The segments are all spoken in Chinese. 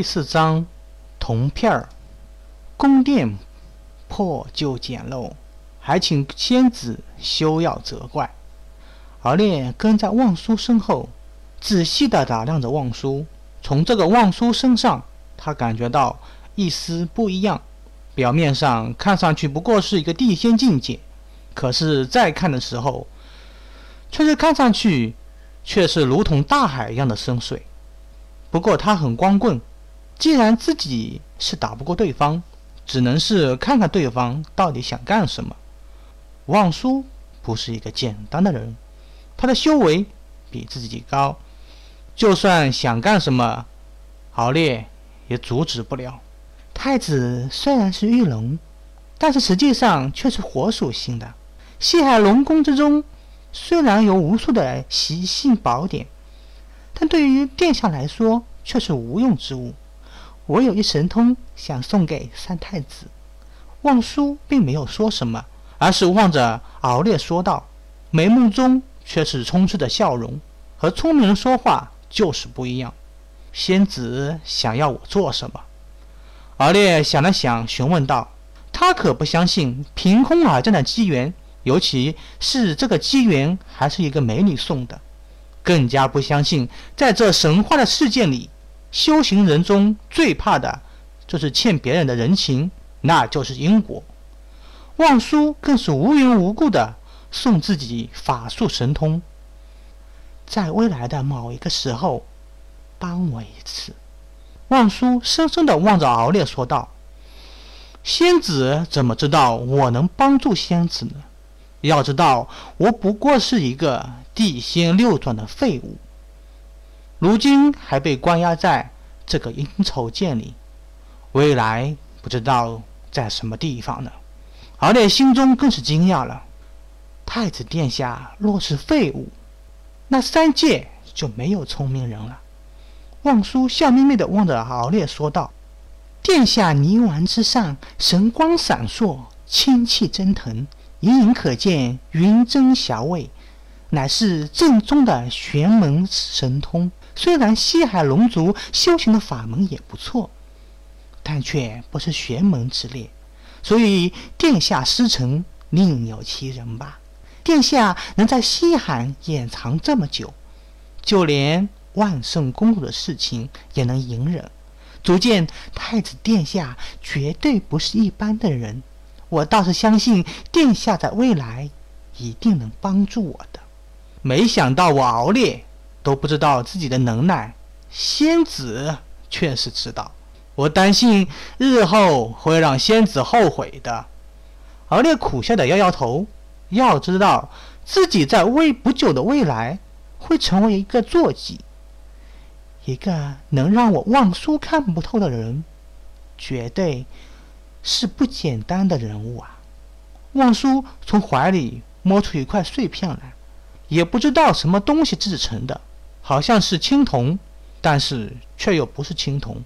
第四章，铜片儿，宫殿破旧简陋，还请仙子休要责怪。而烈跟在望舒身后，仔细地打量着望舒。从这个望舒身上，他感觉到一丝不一样。表面上看上去不过是一个地仙境界，可是再看的时候，却是看上去却是如同大海一样的深邃。不过他很光棍。既然自己是打不过对方，只能是看看对方到底想干什么。望舒不是一个简单的人，他的修为比自己高，就算想干什么，敖烈也阻止不了。太子虽然是玉龙，但是实际上却是火属性的。西海龙宫之中虽然有无数的习性宝典，但对于殿下来说却是无用之物。我有一神通，想送给三太子。望舒并没有说什么，而是望着敖烈说道，眉目中却是充斥着笑容。和聪明人说话就是不一样。仙子想要我做什么？敖烈想了想，询问道：“他可不相信凭空而降的机缘，尤其是这个机缘还是一个美女送的，更加不相信在这神话的世界里。”修行人中最怕的，就是欠别人的人情，那就是因果。望舒更是无缘无故的送自己法术神通，在未来的某一个时候，帮我一次。望舒深深的望着敖烈说道：“仙子怎么知道我能帮助仙子呢？要知道，我不过是一个地仙六转的废物。”如今还被关押在这个阴愁剑里，未来不知道在什么地方呢。敖烈心中更是惊讶了。太子殿下若是废物，那三界就没有聪明人了。望舒笑眯眯地望着敖烈说道：“殿下泥丸之上，神光闪烁，清气蒸腾，隐隐可见云蒸霞蔚，乃是正宗的玄门神通。”虽然西海龙族修行的法门也不错，但却不是玄门之列，所以殿下师承另有其人吧。殿下能在西海掩藏这么久，就连万圣公主的事情也能隐忍，足见太子殿下绝对不是一般的人。我倒是相信殿下在未来一定能帮助我的。没想到我敖烈。都不知道自己的能耐，仙子却是知道。我担心日后会让仙子后悔的。敖烈苦笑的摇摇头。要知道自己在未不久的未来会成为一个坐骑，一个能让我望舒看不透的人，绝对是不简单的人物啊！望舒从怀里摸出一块碎片来，也不知道什么东西制成的。好像是青铜，但是却又不是青铜。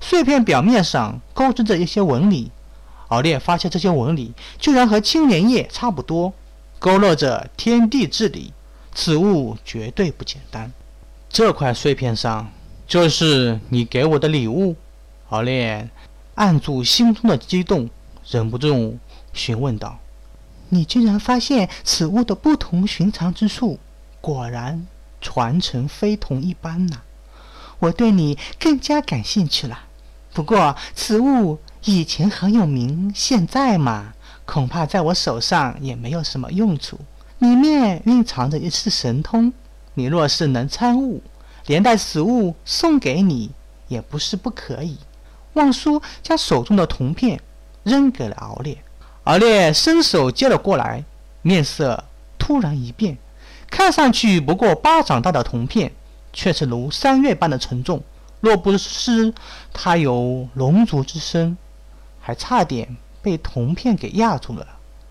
碎片表面上勾织着一些纹理，敖烈发现这些纹理居然和青莲叶差不多，勾勒着天地之理。此物绝对不简单。这块碎片上就是你给我的礼物。敖烈按住心中的激动，忍不住询问道：“你竟然发现此物的不同寻常之处？果然。”传承非同一般呐，我对你更加感兴趣了。不过此物以前很有名，现在嘛，恐怕在我手上也没有什么用处。里面蕴藏着一次神通，你若是能参悟，连带此物送给你也不是不可以。望舒将手中的铜片扔给了敖烈，敖烈伸手接了过来，面色突然一变。看上去不过巴掌大的铜片，却是如山岳般的沉重。若不是他有龙族之身，还差点被铜片给压住了，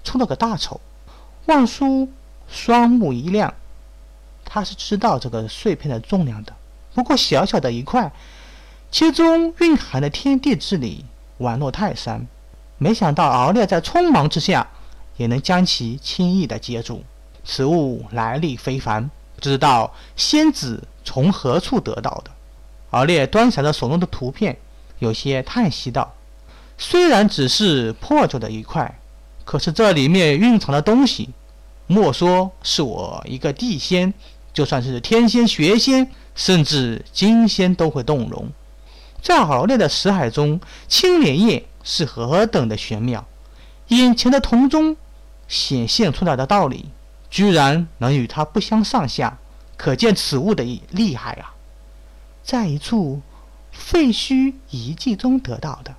出了个大丑。望舒双目一亮，他是知道这个碎片的重量的。不过小小的一块，其中蕴含的天地之理宛若泰山。没想到敖烈在匆忙之下，也能将其轻易的接住。此物来历非凡，不知道仙子从何处得到的。敖烈端详着手中的图片，有些叹息道：“虽然只是破旧的一块，可是这里面蕴藏的东西，莫说是我一个地仙，就算是天仙、玄仙，甚至金仙都会动容。在敖烈的识海中，青莲叶是何等的玄妙，眼前的铜钟显现出来的道理，居然能与它不相上下，可见此物的厉害啊！在一处废墟遗迹中得到的，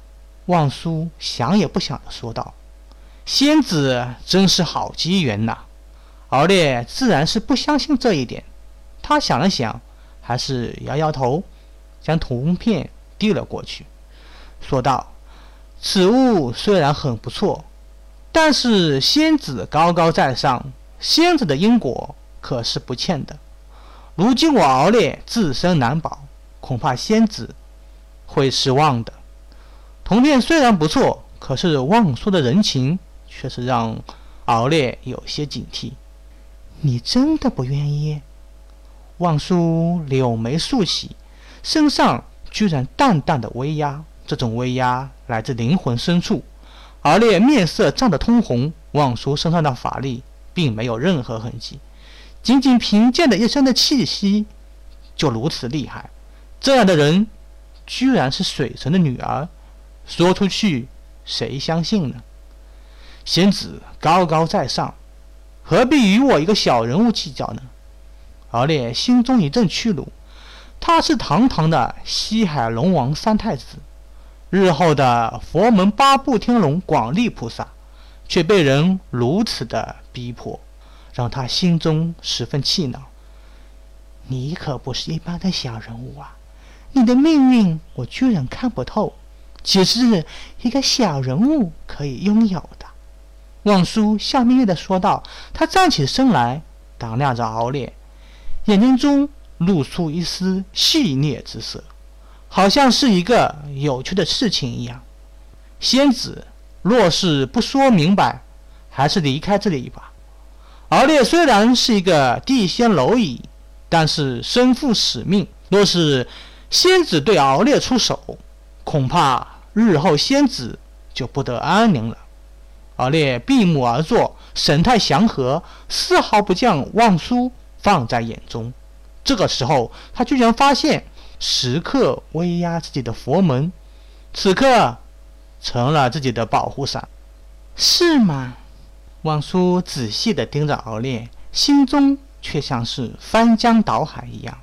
望舒想也不想的说道：“仙子真是好机缘呐！”敖烈自然是不相信这一点，他想了想，还是摇摇头，将铜片递了过去，说道：“此物虽然很不错，但是仙子高高在上，仙子的因果可是不欠的。如今我敖烈自身难保。”恐怕仙子会失望的。铜片虽然不错，可是望叔的人情却是让敖烈有些警惕。你真的不愿意？望叔柳眉竖起，身上居然淡淡的威压。这种威压来自灵魂深处。敖烈面色涨得通红，望叔身上的法力并没有任何痕迹，仅仅凭借着一身的气息，就如此厉害。这样的人，居然是水神的女儿，说出去谁相信呢？仙子高高在上，何必与我一个小人物计较呢？敖烈心中一阵屈辱，他是堂堂的西海龙王三太子，日后的佛门八部天龙广利菩萨，却被人如此的逼迫，让他心中十分气恼。你可不是一般的小人物啊！你的命运我居然看不透，岂是一个小人物可以拥有的。”望舒笑眯眯地说道。他站起身来，打量着敖烈，眼睛中露出一丝戏谑之色，好像是一个有趣的事情一样。仙子若是不说明白，还是离开这里吧。敖烈虽然是一个地仙蝼蚁，但是身负使命，若是……仙子对敖烈出手，恐怕日后仙子就不得安宁了。敖烈闭目而坐，神态祥和，丝毫不将望舒放在眼中。这个时候，他居然发现时刻威压自己的佛门，此刻成了自己的保护伞，是吗？望舒仔细地盯着敖烈，心中却像是翻江倒海一样。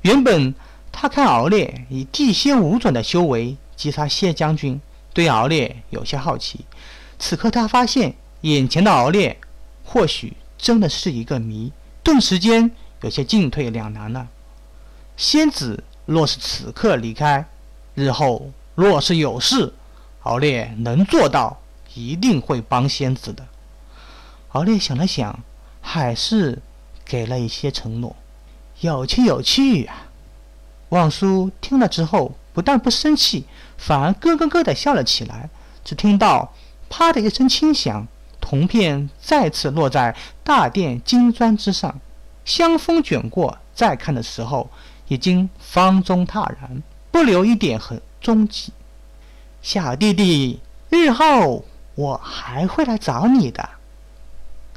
原本。他看敖烈以地仙五转的修为击杀谢将军，对敖烈有些好奇。此刻他发现眼前的敖烈或许真的是一个谜，顿时间有些进退两难了。仙子若是此刻离开，日后若是有事，敖烈能做到，一定会帮仙子的。敖烈想了想，还是给了一些承诺。有趣，有趣啊！望舒听了之后，不但不生气，反而咯咯咯地笑了起来。只听到“啪”的一声轻响，铜片再次落在大殿金砖之上，香风卷过。再看的时候，已经方中踏然，不留一点痕踪迹。小弟弟，日后我还会来找你的。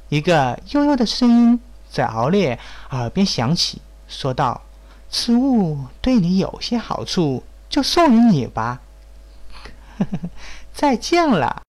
一个悠悠的声音在敖烈耳边响起，说道。此物对你有些好处，就送与你吧。再见了。